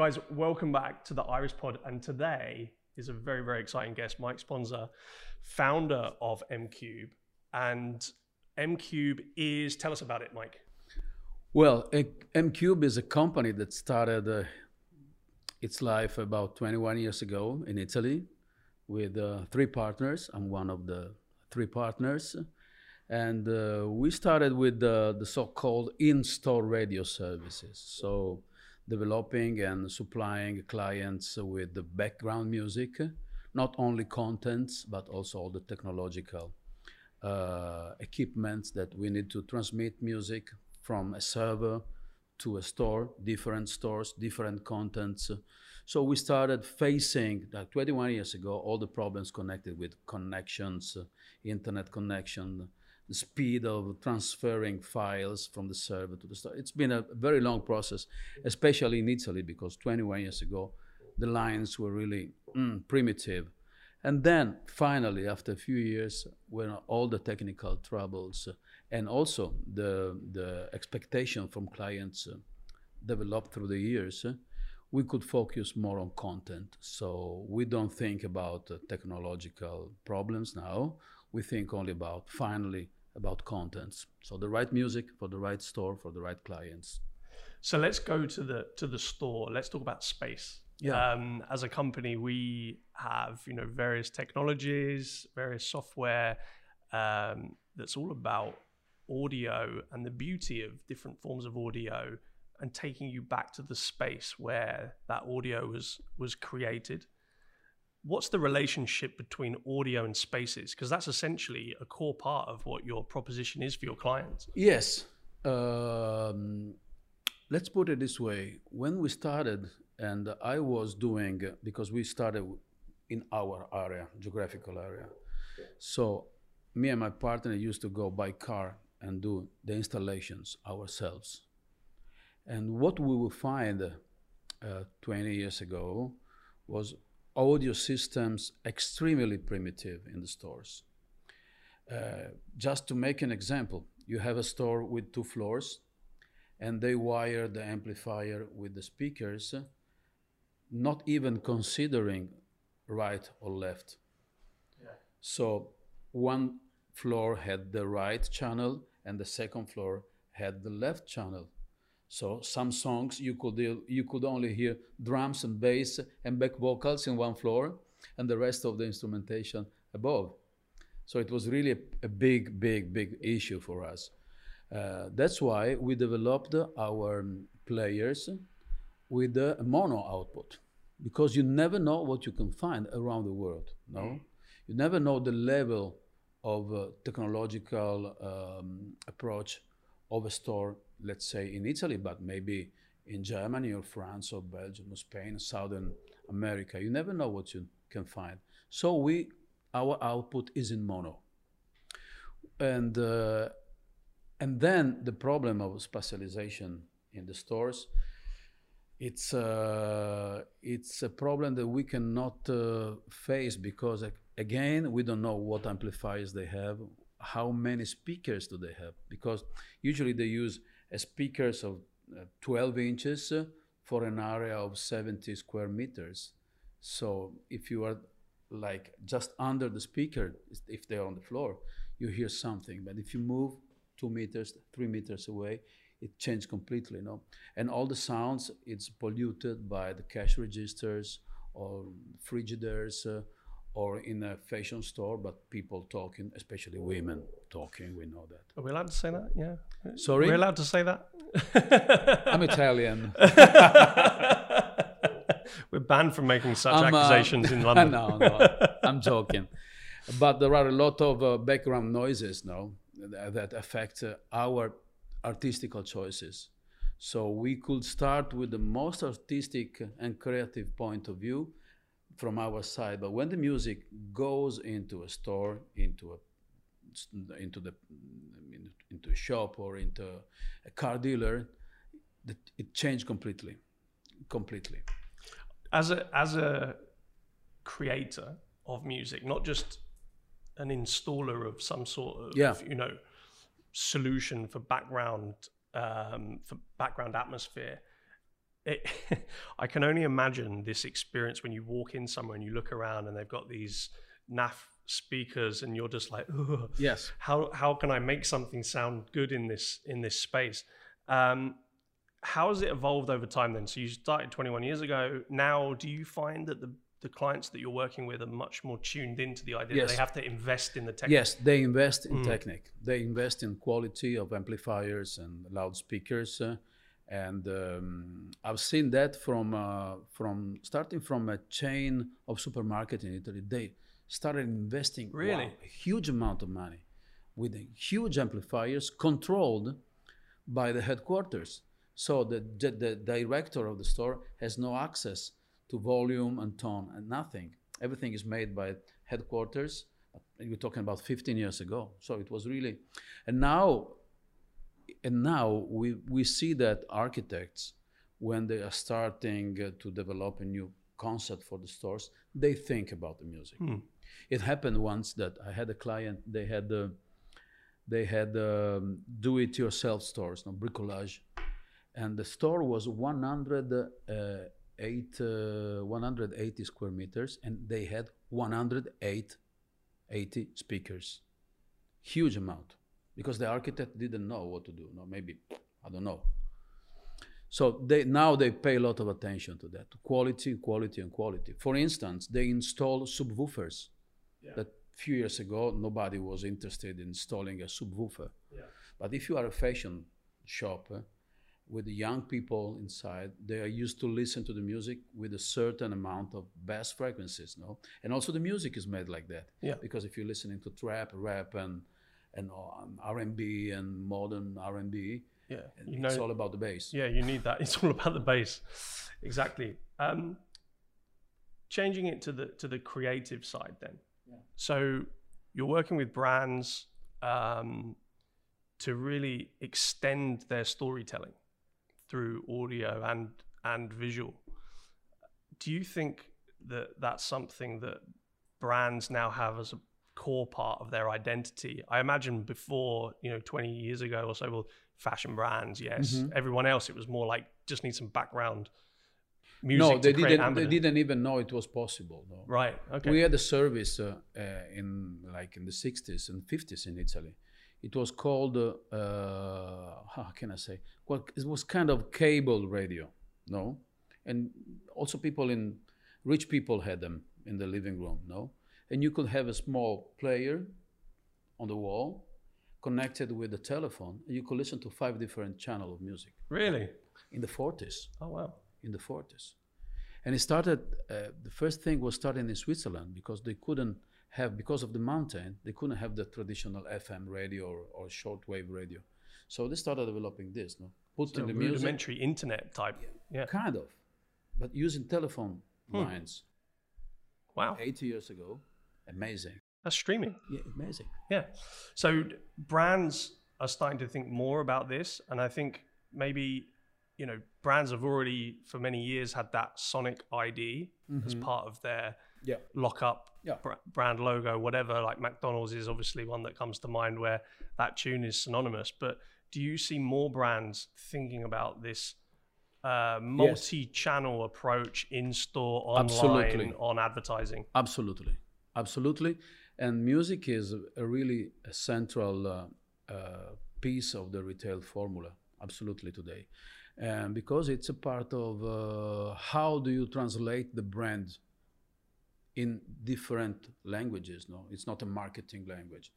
Guys, welcome back to the Iris Pod. And today is a very, very exciting guest, Mike Sponza, founder of M Cube. And M Cube is, tell us about it, Mike. Well, M Cube is a company that started uh, its life about 21 years ago in Italy with uh, three partners. I'm one of the three partners. And uh, we started with the so called in store radio services. So, developing and supplying clients with the background music, not only contents, but also all the technological uh, equipment that we need to transmit music from a server to a store, different stores, different contents. So we started facing, like 21 years ago, all the problems connected with connections, internet connection, the speed of transferring files from the server to the store. It's been a very long process, especially in Italy, because 21 years ago, the lines were really mm, primitive. And then finally, after a few years, when all the technical troubles and also the, the expectation from clients uh, developed through the years, uh, we could focus more on content. So we don't think about uh, technological problems now. We think only about finally about contents. So the right music for the right store for the right clients. So let's go to the to the store. Let's talk about space. Yeah. Um, as a company, we have you know various technologies, various software um, that's all about audio and the beauty of different forms of audio and taking you back to the space where that audio was was created what's the relationship between audio and spaces? Because that's essentially a core part of what your proposition is for your clients. Yes. Um, let's put it this way. When we started, and I was doing, because we started in our area, geographical area. So me and my partner used to go by car and do the installations ourselves. And what we will find uh, 20 years ago was audio systems extremely primitive in the stores. Uh, just to make an example, you have a store with two floors and they wire the amplifier with the speakers, not even considering right or left. Yeah. So one floor had the right channel and the second floor had the left channel. So some songs you could you could only hear drums and bass and back vocals in one floor, and the rest of the instrumentation above. So it was really a, a big, big, big issue for us. Uh, that's why we developed our players with a mono output, because you never know what you can find around the world. No, mm. you never know the level of uh, technological um, approach of a store let's say in Italy, but maybe in Germany or France or Belgium or Spain, Southern America. You never know what you can find. So we, our output is in mono, and uh, and then the problem of specialization in the stores. It's uh, it's a problem that we cannot uh, face because again we don't know what amplifiers they have, how many speakers do they have because usually they use speakers of uh, 12 inches for an area of 70 square meters. So if you are like just under the speaker, if they're on the floor, you hear something. But if you move two meters, three meters away, it changes completely, you know. And all the sounds, it's polluted by the cash registers or frigiders. Uh, or in a fashion store, but people talking, especially women talking. We know that. Are we allowed to say that? Yeah. Sorry. Are We're allowed to say that. I'm Italian. We're banned from making such I'm, uh, accusations uh, in London. no, no, I'm joking. But there are a lot of uh, background noises now that affect uh, our artistical choices. So we could start with the most artistic and creative point of view from our side. But when the music goes into a store, into a into the into a shop or into a car dealer, it changed completely, completely. As a as a creator of music, not just an installer of some sort of yeah. you know solution for background um, for background atmosphere it, I can only imagine this experience when you walk in somewhere and you look around and they've got these NAF speakers and you're just like, yes, how how can I make something sound good in this in this space? Um, how has it evolved over time then? So you started 21 years ago. Now, do you find that the the clients that you're working with are much more tuned into the idea yes. that they have to invest in the tech. Yes, they invest in mm. Technic. They invest in quality of amplifiers and loudspeakers. Uh, and um, I've seen that from uh, from starting from a chain of supermarket in Italy. They started investing really wow, a huge amount of money with huge amplifiers controlled by the headquarters. So the, the director of the store has no access to volume and tone and nothing. Everything is made by headquarters. You're talking about 15 years ago. So it was really, and now, and now we, we see that architects, when they are starting uh, to develop a new concept for the stores, they think about the music. Hmm. It happened once that I had a client, they had, uh, they had um, do-it-yourself stores, no, bricolage, and the store was 100 uh, eight, uh, 180 square meters, and they had 108 80 speakers. Huge amount, because the architect didn't know what to do. No, maybe I don't know. So they now they pay a lot of attention to that quality, quality, and quality. For instance, they install subwoofers. Yeah. That few years ago nobody was interested in installing a subwoofer. Yeah. But if you are a fashion shop, eh, with the young people inside, they are used to listen to the music with a certain amount of bass frequencies, no? And also the music is made like that. Yeah. Because if you're listening to trap, rap, and and um, R&B and modern R&B, yeah, you know, it's all about the bass. Yeah, you need that. It's all about the bass. Exactly. Um, changing it to the to the creative side, then. Yeah. So you're working with brands um, to really extend their storytelling through audio and and visual. Do you think that that's something that brands now have as a core part of their identity? I imagine before, you know, 20 years ago or so, well, fashion brands, yes. Mm-hmm. Everyone else, it was more like just need some background music. No, they didn't. They didn't even know it was possible. No. Right. Okay. We had a service uh, uh, in like in the 60s and 50s in Italy it was called, uh, how can I say? Well, it was kind of cable radio, no? And also people in, rich people had them in the living room, no? And you could have a small player on the wall connected with a telephone, and you could listen to five different channels of music. Really? In the 40s. Oh, wow. In the 40s. And it started, uh, the first thing was starting in Switzerland because they couldn't have because of the mountain they couldn't have the traditional fm radio or, or shortwave radio so they started developing this no putting so the rudimentary music, internet type yeah, yeah, kind of but using telephone hmm. lines wow 80 years ago amazing that's streaming yeah amazing yeah so brands are starting to think more about this and i think maybe you know brands have already for many years had that sonic id mm-hmm. as part of their yeah. lock up yeah. brand logo, whatever. Like McDonald's is obviously one that comes to mind where that tune is synonymous. But do you see more brands thinking about this uh, multi-channel yes. approach in store, online, Absolutely. on advertising? Absolutely, absolutely. And music is a really a central uh, uh, piece of the retail formula. Absolutely today, and because it's a part of uh, how do you translate the brand in different languages. No, it's not a marketing language.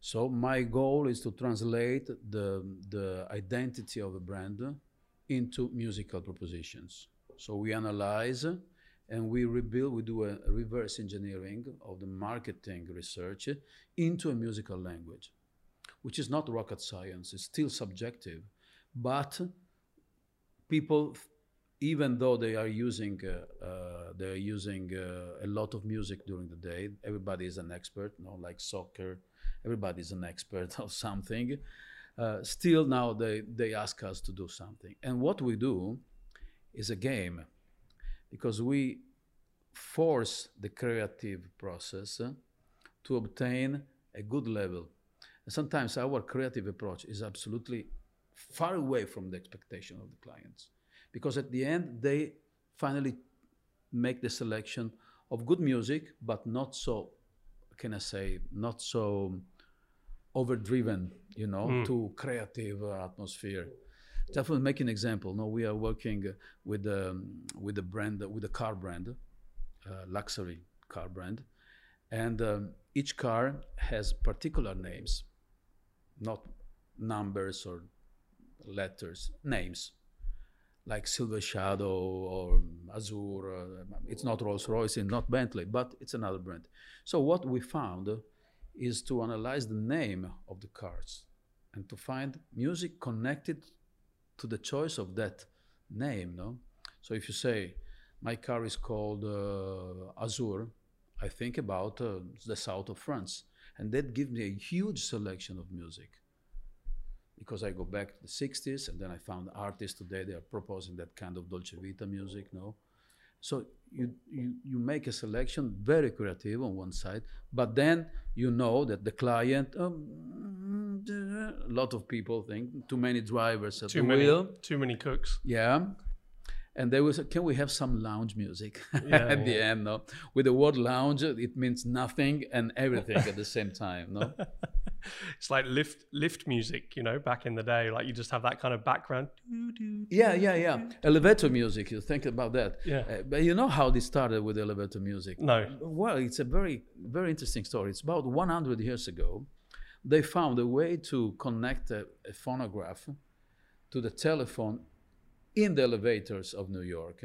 So my goal is to translate the the identity of a brand into musical propositions. So we analyze and we rebuild. We do a reverse engineering of the marketing research into a musical language, which is not rocket science. It's still subjective, but people even though they are using uh, uh, they are using uh, a lot of music during the day everybody is an expert you know like soccer everybody is an expert of something uh, still now they they ask us to do something and what we do is a game because we force the creative process to obtain a good level and sometimes our creative approach is absolutely far away from the expectation of the clients because at the end they finally make the selection of good music, but not so, can I say, not so overdriven, you know, mm. to creative atmosphere. To make an example, no, we are working with um, with a brand, with a car brand, uh, luxury car brand, and um, each car has particular names, not numbers or letters, names like Silver Shadow or Azure. Uh, it's not Rolls Royce and not Bentley, but it's another brand. So what we found is to analyze the name of the cars and to find music connected to the choice of that name. No, so if you say my car is called uh, Azure, I think about uh, the south of France, and that gives me a huge selection of music because I go back to the 60s and then I found artists today they are proposing that kind of Dolce Vita music, no? So you, you, you make a selection very creative on one side, but then you know that the client, um, a lot of people think too many drivers at too the many, wheel, too many cooks. Yeah, and they will say, "Can we have some lounge music?" Yeah, at yeah. the end, no. With the word lounge, it means nothing and everything at the same time, no. it's like lift lift music, you know, back in the day. Like you just have that kind of background. Yeah, yeah, yeah. Elevator music. You think about that. Yeah. Uh, but you know how this started with elevator music? No. Well, it's a very very interesting story. It's about 100 years ago. They found a way to connect a, a phonograph to the telephone in the elevators of New York.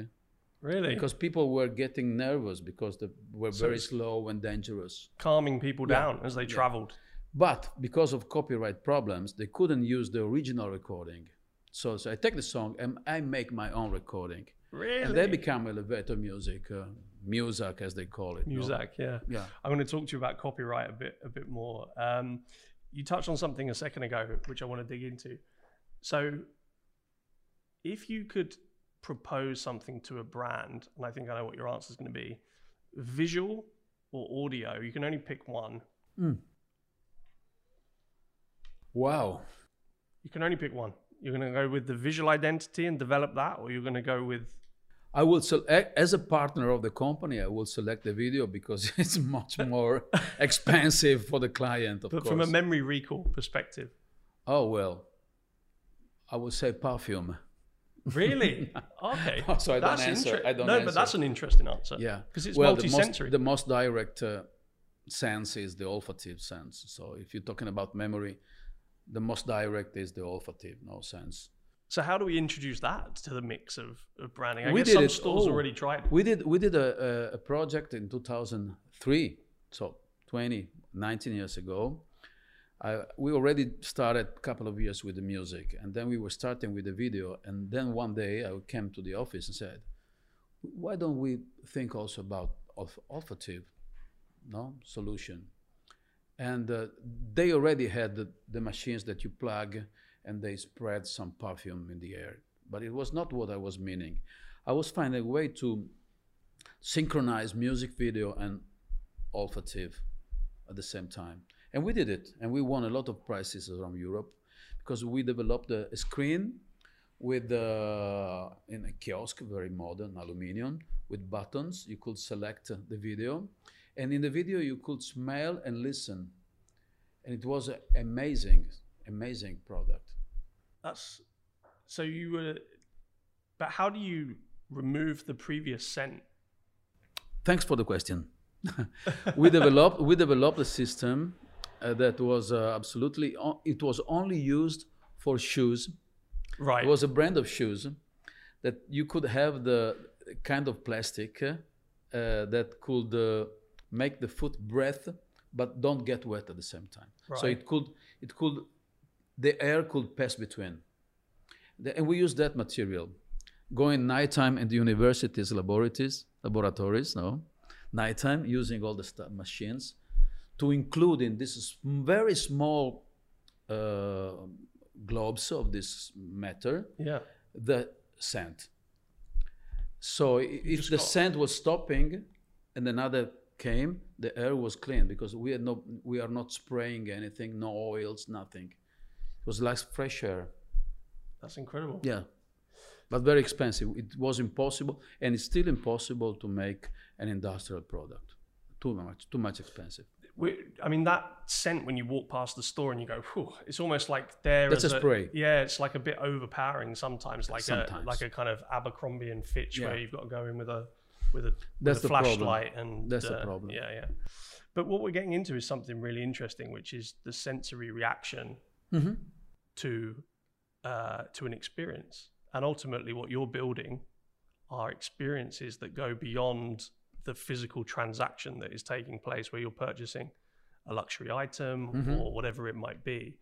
Really? Because people were getting nervous because they were so very slow and dangerous. Calming people yeah. down as they yeah. traveled. But because of copyright problems, they couldn't use the original recording. So, so I take the song and I make my own recording. Really? And they become elevator music, uh, music as they call it. Music, no? yeah. Yeah. I'm going to talk to you about copyright a bit, a bit more. Um, you touched on something a second ago, which I want to dig into. So if you could propose something to a brand, and I think I know what your answer is going to be, visual or audio, you can only pick one. Mm. Wow. You can only pick one. You're going to go with the visual identity and develop that, or you're going to go with. I will select as a partner of the company. I will select the video because it's much more expensive for the client. but course. from a memory recall perspective. Oh well, I would say perfume. Really? Okay. so I that's don't answer. I don't no, answer. but that's an interesting answer. Yeah, because it's well, multi-sensory. The most, the most direct uh, sense is the olfactive sense. So if you're talking about memory, the most direct is the olfactive, no sense. So how do we introduce that to the mix of, of branding? I we guess some it, stores already tried. We did we did a, a project in 2003, so 20, 19 years ago, I, we already started a couple of years with the music, and then we were starting with the video. And then one day I came to the office and said, "Why don't we think also about olfactive, no solution?" And uh, they already had the, the machines that you plug, and they spread some perfume in the air. But it was not what I was meaning. I was finding a way to synchronize music video and olfactive at the same time. And we did it, and we won a lot of prizes around Europe because we developed a, screen with uh, in a kiosk, very modern, aluminium, with buttons. You could select the video, and in the video you could smell and listen, and it was amazing, amazing product. That's so you were, but how do you remove the previous scent? Thanks for the question. we developed we developed a system uh, that was uh, absolutely it was only used for shoes right it was a brand of shoes that you could have the kind of plastic uh, that could uh, make the foot breath but don't get wet at the same time right. so it could it could the air could pass between the, and we use that material going nighttime in the universities laboratories laboratories no nighttime using all the machines to include in this very small uh, globes of this matter yeah. the scent. So if the scent was stopping and another came, the air was clean because we are no we are not spraying anything, no oils, nothing. It was like fresh air. That's incredible. Yeah. but very expensive. It was impossible, and it's still impossible to make an industrial product. Too much, too much expensive. We, I mean, that scent when you walk past the store and you go, Whew, it's almost like there. That's a spray. yeah, it's like a bit overpowering sometimes, like sometimes. a like a kind of Abercrombie and Fitch yeah. where you've got to go in with a with a, That's with a flashlight and That's uh, the problem. Yeah, yeah. But what we're getting into is something really interesting, which is the sensory reaction mm-hmm. To uh, to an experience, and ultimately, what you're building are experiences that go beyond the physical transaction that is taking place, where you're purchasing a luxury item mm-hmm. or whatever it might be.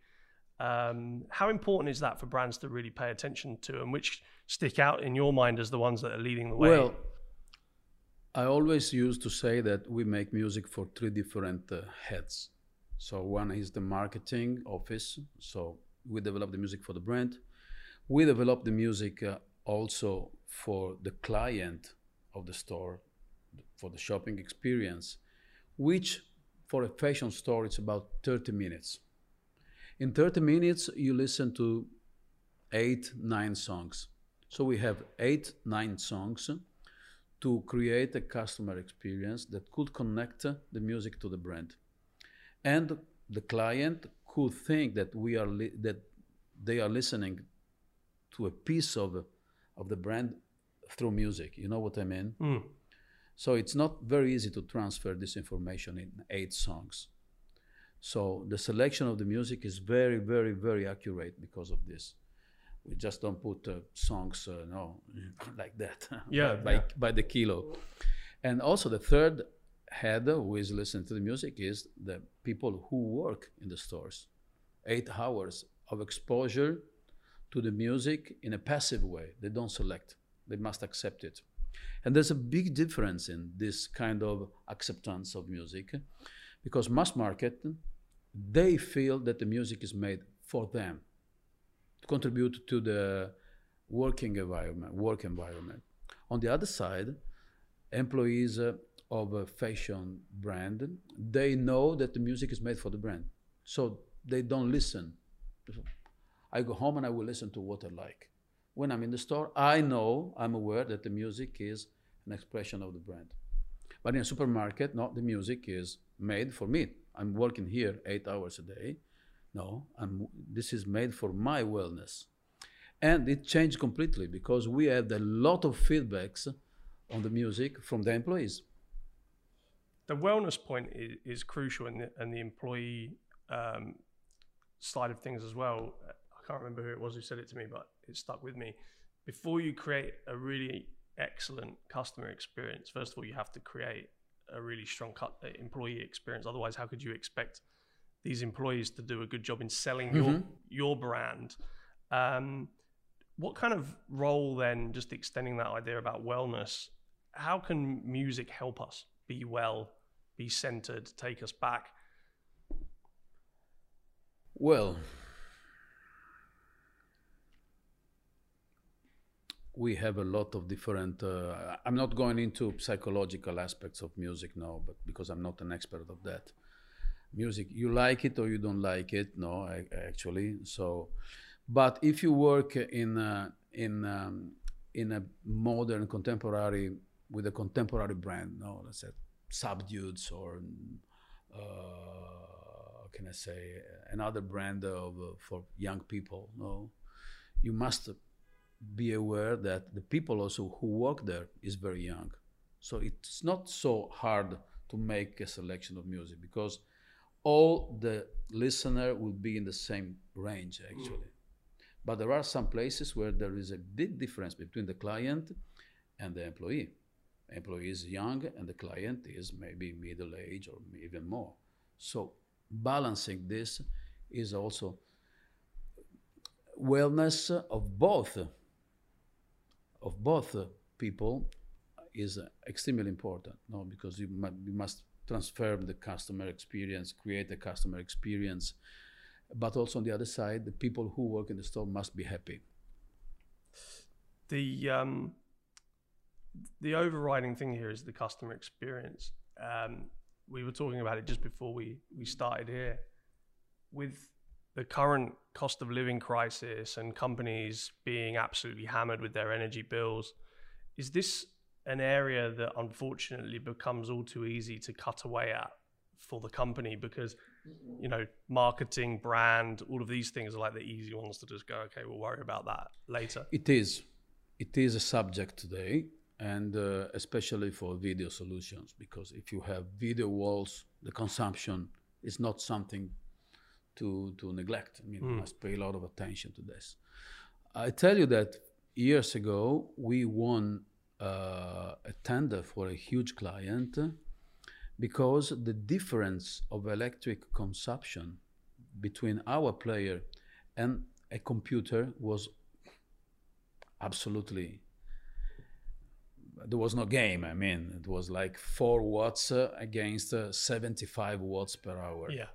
Um, how important is that for brands to really pay attention to, and which stick out in your mind as the ones that are leading the way? Well, I always used to say that we make music for three different uh, heads. So one is the marketing office. So we develop the music for the brand. We develop the music uh, also for the client of the store, for the shopping experience, which for a fashion store it's about 30 minutes. In 30 minutes you listen to eight, nine songs. So we have eight, nine songs to create a customer experience that could connect the music to the brand. And the client could think that we are li- that they are listening to a piece of of the brand through music. You know what I mean? Mm. So it's not very easy to transfer this information in eight songs. So the selection of the music is very, very, very accurate because of this we just don't put uh, songs uh, no like that yeah, by, yeah. by the kilo and also the third head who is listening to the music is the people who work in the stores. Eight hours of exposure to the music in a passive way. They don't select. They must accept it. And there's a big difference in this kind of acceptance of music because mass market they feel that the music is made for them to contribute to the working environment, work environment. On the other side, employees uh, of a fashion brand, they know that the music is made for the brand. So they don't listen. I go home and I will listen to what I like. When I'm in the store, I know, I'm aware that the music is an expression of the brand. But in a supermarket, no, the music is made for me. I'm working here eight hours a day. No, I'm, this is made for my wellness. And it changed completely because we had a lot of feedbacks on the music from the employees. The wellness point is, is crucial in the, in the employee um, side of things as well. I can't remember who it was who said it to me, but it stuck with me. Before you create a really excellent customer experience, first of all, you have to create a really strong employee experience. Otherwise, how could you expect these employees to do a good job in selling mm-hmm. your your brand. Um, what kind of role then, just extending that idea about wellness, how can music help us be well, be centered, take us back? Well, we have a lot of different. Uh, I'm not going into psychological aspects of music now, but because I'm not an expert of that music you like it or you don't like it no I, actually so but if you work in a, in um, in a modern contemporary with a contemporary brand no let's say subdueds or uh, can I say another brand of uh, for young people no you must be aware that the people also who work there is very young so it's not so hard to make a selection of music because all the listener will be in the same range actually. Mm. But there are some places where there is a big difference between the client and the employee. Employee is young and the client is maybe middle age or even more. So balancing this is also wellness of both of both people is extremely important no because you, you must transform the customer experience, create a customer experience. But also on the other side, the people who work in the store must be happy. The um, the overriding thing here is the customer experience. Um, we were talking about it just before we we started here. With the current cost of living crisis and companies being absolutely hammered with their energy bills, is this an area that unfortunately becomes all too easy to cut away at for the company because you know marketing brand all of these things are like the easy ones to just go okay we'll worry about that later it is it is a subject today and uh, especially for video solutions because if you have video walls the consumption is not something to to neglect i mean mm. you must pay a lot of attention to this i tell you that years ago we won uh, a tender for a huge client because the difference of electric consumption between our player and a computer was absolutely there was no game i mean it was like 4 watts uh, against uh, 75 watts per hour yeah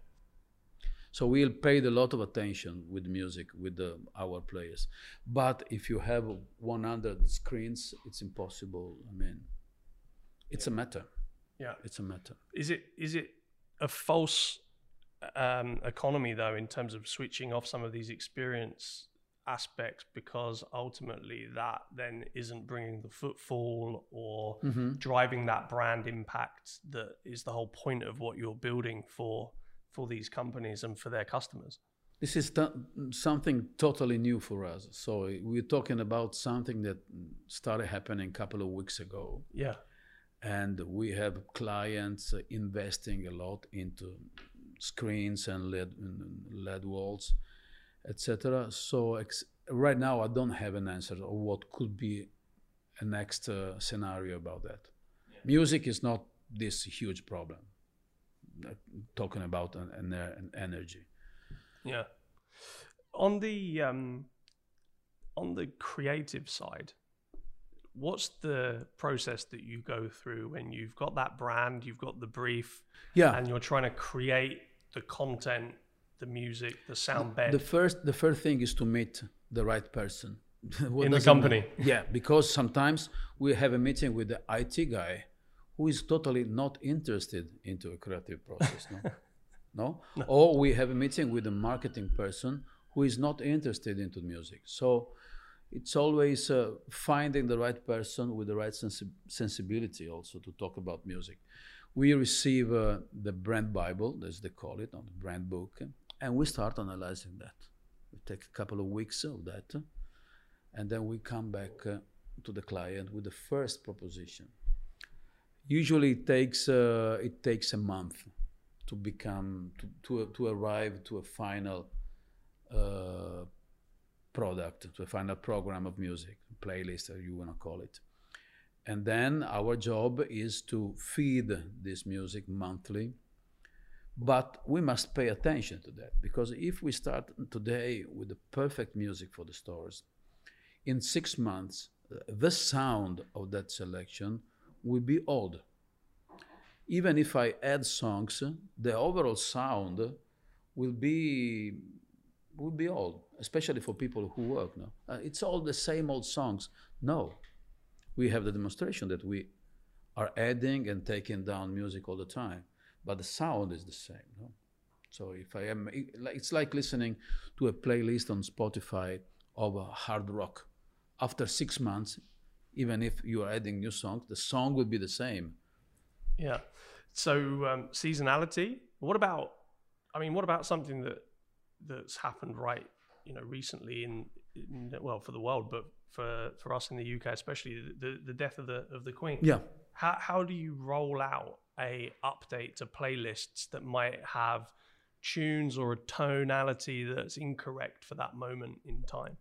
so we paid a lot of attention with music with the, our players but if you have 100 screens it's impossible i mean it's yeah. a matter yeah, it's a matter. Is it is it a false um, economy though in terms of switching off some of these experience aspects because ultimately that then isn't bringing the footfall or mm-hmm. driving that brand impact that is the whole point of what you're building for for these companies and for their customers. This is t- something totally new for us. So we're talking about something that started happening a couple of weeks ago. Yeah. And we have clients investing a lot into screens and LED, LED walls, etc. So ex- right now, I don't have an answer of what could be a next uh, scenario about that. Yeah. Music is not this huge problem. Talking about an, an, an, energy. Yeah. On the um, on the creative side, what's the process that you go through when you've got that brand, you've got the brief, yeah, and you're trying to create the content, the music, the sound bed? The first, the first thing is to meet the right person in the company. Yeah, because sometimes we have a meeting with the IT guy who is totally not interested into a creative process. No? no? no? Or we have a meeting with a marketing person who is not interested into music. So it's always uh, finding the right person with the right sensi- sensibility also to talk about music. We receive uh, the brand Bible, as they call it, on the brand book, and we start analyzing that. We take a couple of weeks of that, and then we come back uh, to the client with the first proposition. Usually, it takes uh, it takes a month to become to to, to arrive to a final uh, product, to a final program of music, playlist, or you want to call it. And then our job is to feed this music monthly. But we must pay attention to that because if we start today with the perfect music for the stores, in six months, the sound of that selection will be old. Even if I add songs, the overall sound will be will be old especially for people who work now. Uh, it's all the same old songs. No, we have the demonstration that we are adding and taking down music all the time, but the sound is the same. No? So if I am, it's like listening to a playlist on Spotify of hard rock. After six months, even if you are adding new songs, the song will be the same. Yeah. So um, seasonality. What about? I mean, what about something that that's happened right you know recently in, in, well for the world, but for for us in the UK especially the the death of the of the Queen. Yeah. How how do you roll out a update to playlists that might have tunes or a tonality that's incorrect for that moment in time?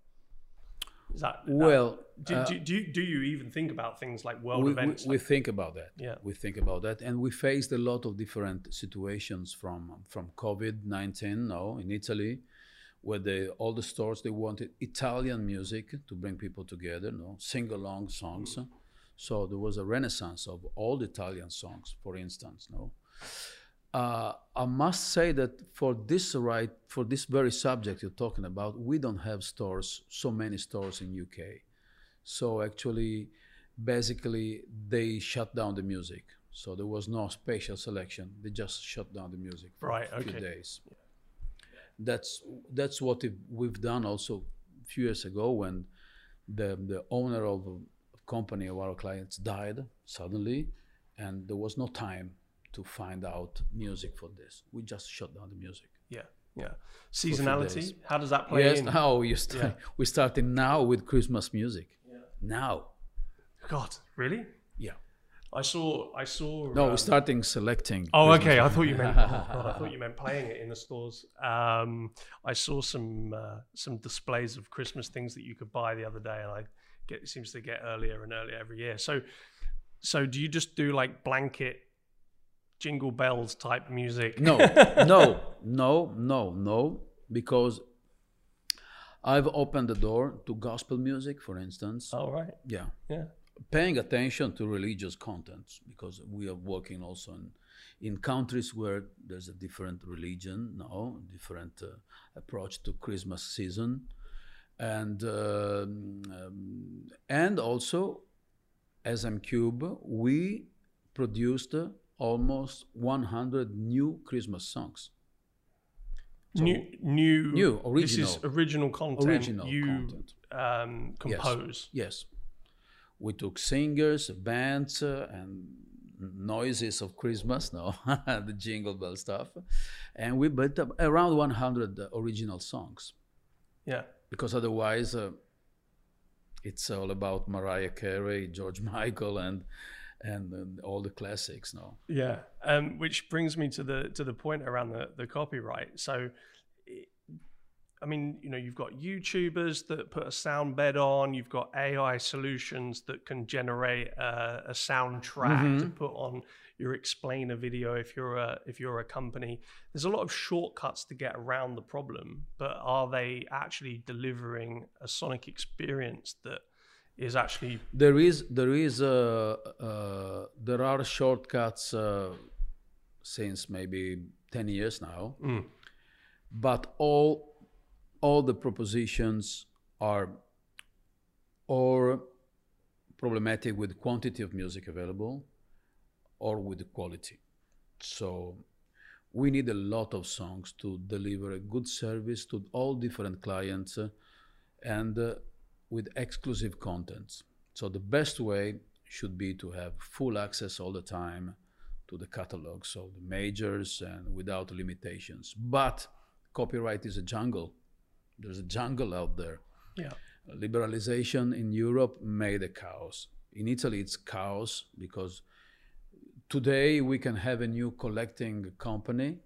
Is that well? do, uh, do, do, you, do you even think about things like world we, events? We, we think about that. Yeah, we think about that, and we faced a lot of different situations from from COVID nineteen. No, in Italy, where they all the stores they wanted Italian music to bring people together, no sing along songs. Mm. So there was a renaissance of all the Italian songs, for instance. No, uh, I must say that for this right, for this very subject you're talking about, we don't have stores, so many stores in UK. So actually, basically, they shut down the music. So there was no spatial selection. They just shut down the music for right, a few okay. days. Yeah. that's that's what we've done also a few years ago when the the owner of company of our clients died suddenly, and there was no time to find out music for this. We just shut down the music. Yeah, yeah. Seasonality. How does that play yes, in? How you start? Yeah. We're starting now with Christmas music. Yeah. Now. God, really? Yeah. I saw. I saw. No, um, we're starting selecting. Oh, Christmas okay. Music. I thought you meant. Oh God, I thought you meant playing it in the stores. Um, I saw some uh, some displays of Christmas things that you could buy the other day, and I get it seems to get earlier and earlier every year. So, so do you just do like blanket jingle bells type music? No, no, no, no, no, because I've opened the door to gospel music, for instance. All right. Yeah. Yeah. Paying attention to religious contents because we are working also in, in countries where there's a different religion, no, different uh, approach to Christmas season, and uh, um, and also as M Cube, we produced almost 100 new Christmas songs. So new, new, new, original. This is original content. Original you, content. Um, compose. Yes. yes. We took singers, bands, uh, and noises of Christmas, no, the jingle bell stuff, and we built up around 100 original songs. Yeah. Because otherwise, uh, it's all about Mariah Carey, George Michael, and and, and all the classics now. Yeah, um, which brings me to the to the point around the the copyright. So, I mean, you know, you've got YouTubers that put a sound bed on. You've got AI solutions that can generate a, a soundtrack mm-hmm. to put on your explainer video if you're a if you're a company there's a lot of shortcuts to get around the problem but are they actually delivering a sonic experience that is actually there is there is uh, uh, there are shortcuts uh, since maybe 10 years now mm. but all all the propositions are or problematic with quantity of music available or with the quality so we need a lot of songs to deliver a good service to all different clients uh, and uh, with exclusive contents. So the best way should be to have full access all the time to the catalogs of the majors and without limitations. But copyright is a jungle. There's a jungle out there. Yeah. Liberalization in Europe made a chaos. In Italy, it's chaos because today we can have a new collecting company,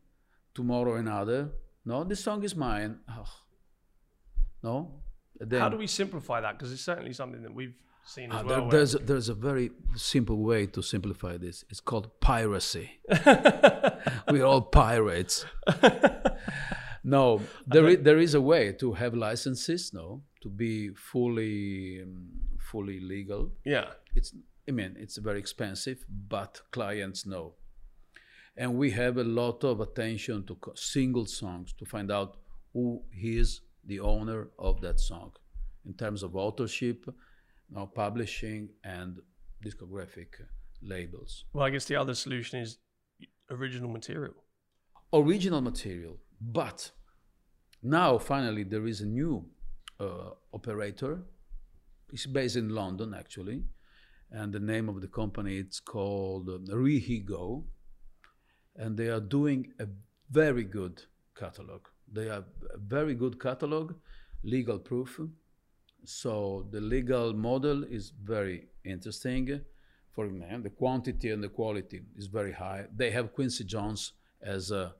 tomorrow another. No, this song is mine. Oh. No, then, How do we simplify that? Because it's certainly something that we've seen as uh, well. There, there's, a, there's a very simple way to simplify this. It's called piracy. We're all pirates. no, there is, there is a way to have licenses, no, to be fully um, fully legal. Yeah. It's I mean, it's very expensive, but clients know. And we have a lot of attention to single songs to find out who is the owner of that song in terms of authorship, now publishing, and discographic labels. Well, I guess the other solution is original material. Original material, but now finally there is a new uh, operator. It's based in London actually, and the name of the company it's called uh, Rehegoo, and they are doing a very good catalog. They have a very good catalog, legal proof. So the legal model is very interesting. For them, the quantity and the quality is very high. They have Quincy Jones as a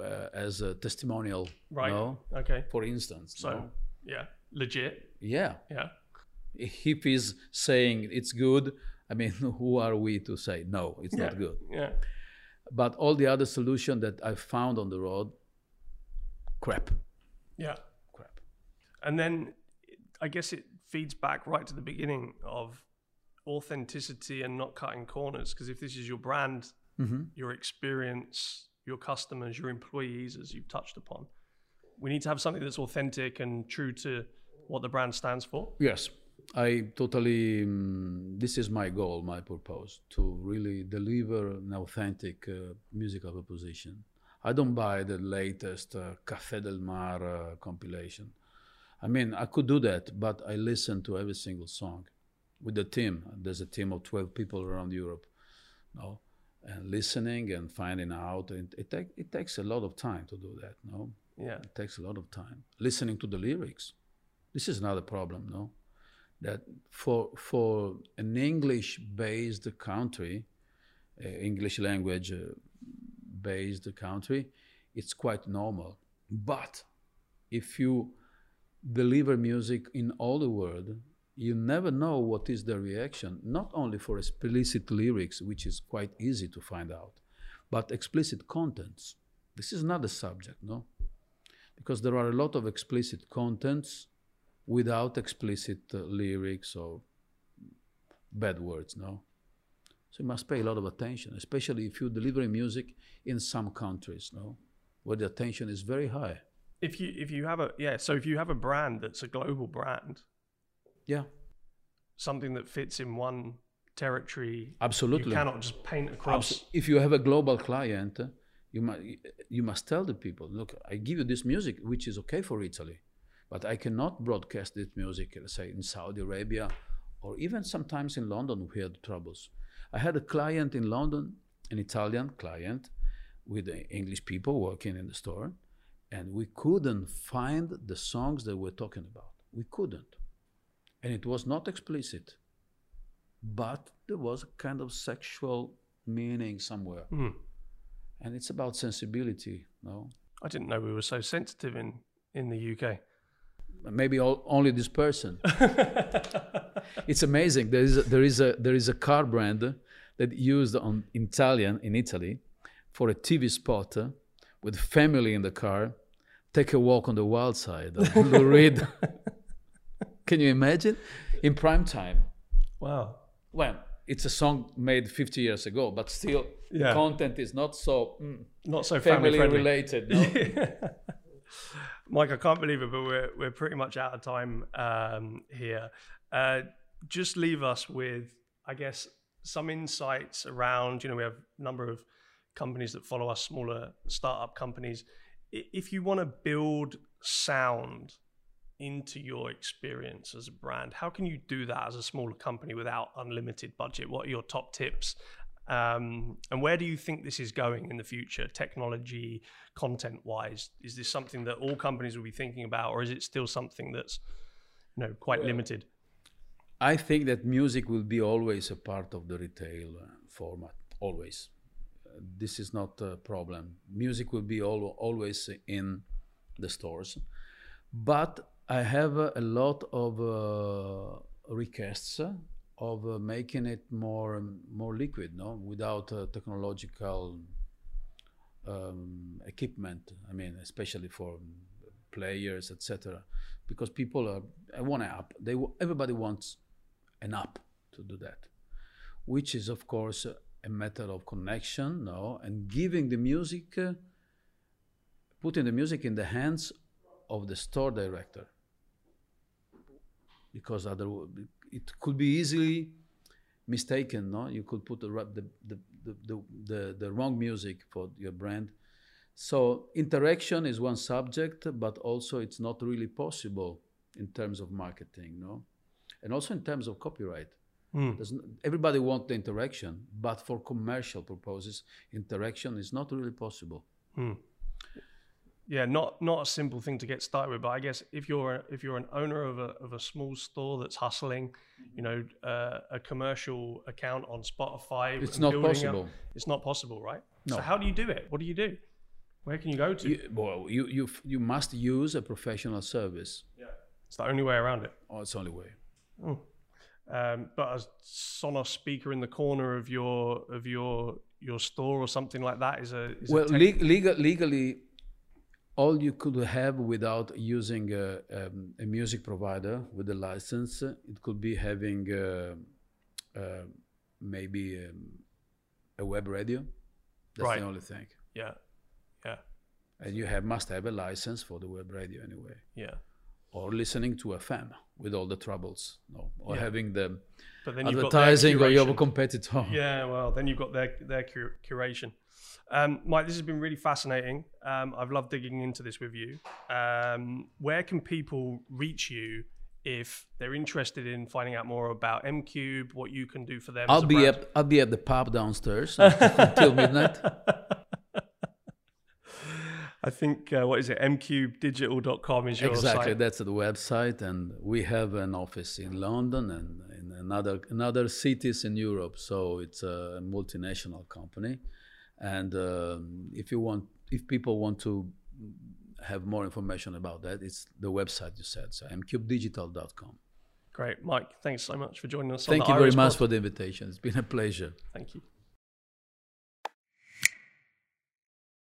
uh, as a testimonial. Right. No? Okay. For instance. So no? yeah, legit. Yeah. Yeah. If he's saying it's good, I mean, who are we to say no? It's yeah. not good. Yeah. But all the other solution that I found on the road crap. Yeah. Crap. And then I guess it feeds back right to the beginning of authenticity and not cutting corners. Because if this is your brand, mm-hmm. your experience, your customers, your employees, as you've touched upon, we need to have something that's authentic and true to what the brand stands for. Yes. I totally, um, this is my goal, my purpose to really deliver an authentic uh, musical proposition I don't buy the latest uh, Café del Mar uh, compilation. I mean, I could do that, but I listen to every single song with the team. There's a team of 12 people around Europe. No? And listening and finding out. It, it, take, it takes a lot of time to do that. No? Yeah. It takes a lot of time. Listening to the lyrics. This is another problem, no? That for, for an English based country, uh, English language uh, based country, it's quite normal. But if you deliver music in all the world, you never know what is the reaction, not only for explicit lyrics, which is quite easy to find out, but explicit contents. This is not a subject, no? Because there are a lot of explicit contents without explicit uh, lyrics or bad words, no? So you must pay a lot of attention, especially if you deliver music in some countries, no? Where the attention is very high. If you if you have a yeah, so if you have a brand that's a global brand, yeah, something that fits in one territory, absolutely, you cannot just paint across. If you have a global client, you must you must tell the people, look, I give you this music which is okay for Italy, but I cannot broadcast this music, let's say in Saudi Arabia, or even sometimes in London. We had troubles. I had a client in London, an Italian client, with English people working in the store, and we couldn't find the songs that we're talking about. We couldn't. And it was not explicit, but there was a kind of sexual meaning somewhere. Mm. And it's about sensibility, no? I didn't know we were so sensitive in, in the UK. Maybe all, only this person. it's amazing. There is a, there is a there is a car brand that used on Italian in Italy for a TV spot with family in the car, take a walk on the wild side of Lou Can you imagine? In prime time. Wow. Well, it's a song made 50 years ago, but still yeah. the content is not so mm, not so family, family related. No? Mike, I can't believe it, but we're we're pretty much out of time um, here. Uh, just leave us with, I guess, some insights around. You know, we have a number of companies that follow us, smaller startup companies. If you want to build sound into your experience as a brand, how can you do that as a smaller company without unlimited budget? What are your top tips? Um, and where do you think this is going in the future, technology, content wise? Is this something that all companies will be thinking about, or is it still something that's you know quite well, limited? I think that music will be always a part of the retail uh, format, always. Uh, this is not a problem. Music will be al- always in the stores. But I have uh, a lot of uh, requests of uh, making it more more liquid, no, without uh, technological um, equipment. I mean, especially for players, etc. Because people are, I want an app. They everybody wants an app to do that, which is of course a matter of connection, no, and giving the music, uh, putting the music in the hands of the store director, because other it could be easily mistaken. No, you could put the the the the, the, the wrong music for your brand. So interaction is one subject, but also it's not really possible in terms of marketing. No and also in terms of copyright. Mm. Everybody wants the interaction, but for commercial purposes, interaction is not really possible. Mm. Yeah, not not a simple thing to get started with, but I guess if you're if you're an owner of a of a small store that's hustling, you know, uh, a commercial account on Spotify, it's not possible. Up, it's not possible, right? No. So how do you do it? What do you do? Where can you go to? You, well, you you you must use a professional service. Yeah, it's the only way around it. Oh, it's the only way. Mm. Um, but a Sonos speaker in the corner of your of your your store or something like that is a is well a tech- legal, legally all you could have without using a, um, a, music provider with a license it could be having uh, uh, maybe um, a web radio that's right. the only thing yeah yeah and you have must have a license for the web radio anyway yeah or listening to FM with all the troubles, no, or Yeah. having the But then advertising their or you have a competitor. Yeah, well, then you've got their their cur- curation. Um, Mike, this has been really fascinating. Um, I've loved digging into this with you. Um, where can people reach you if they're interested in finding out more about M-Cube, what you can do for them? I'll be brand? at I'll be at the pub downstairs until midnight. I think uh, what is it? mcubedigital.com is your exactly, site. that's the website, and we have an office in London and in another another cities in Europe. So it's a multinational company, and um, if you want, if people want to have more information about that, it's the website you said. So mcubedigital.com. Great, Mike. Thanks so much for joining us. on Thank you very much for the invitation. It's been a pleasure. Thank you.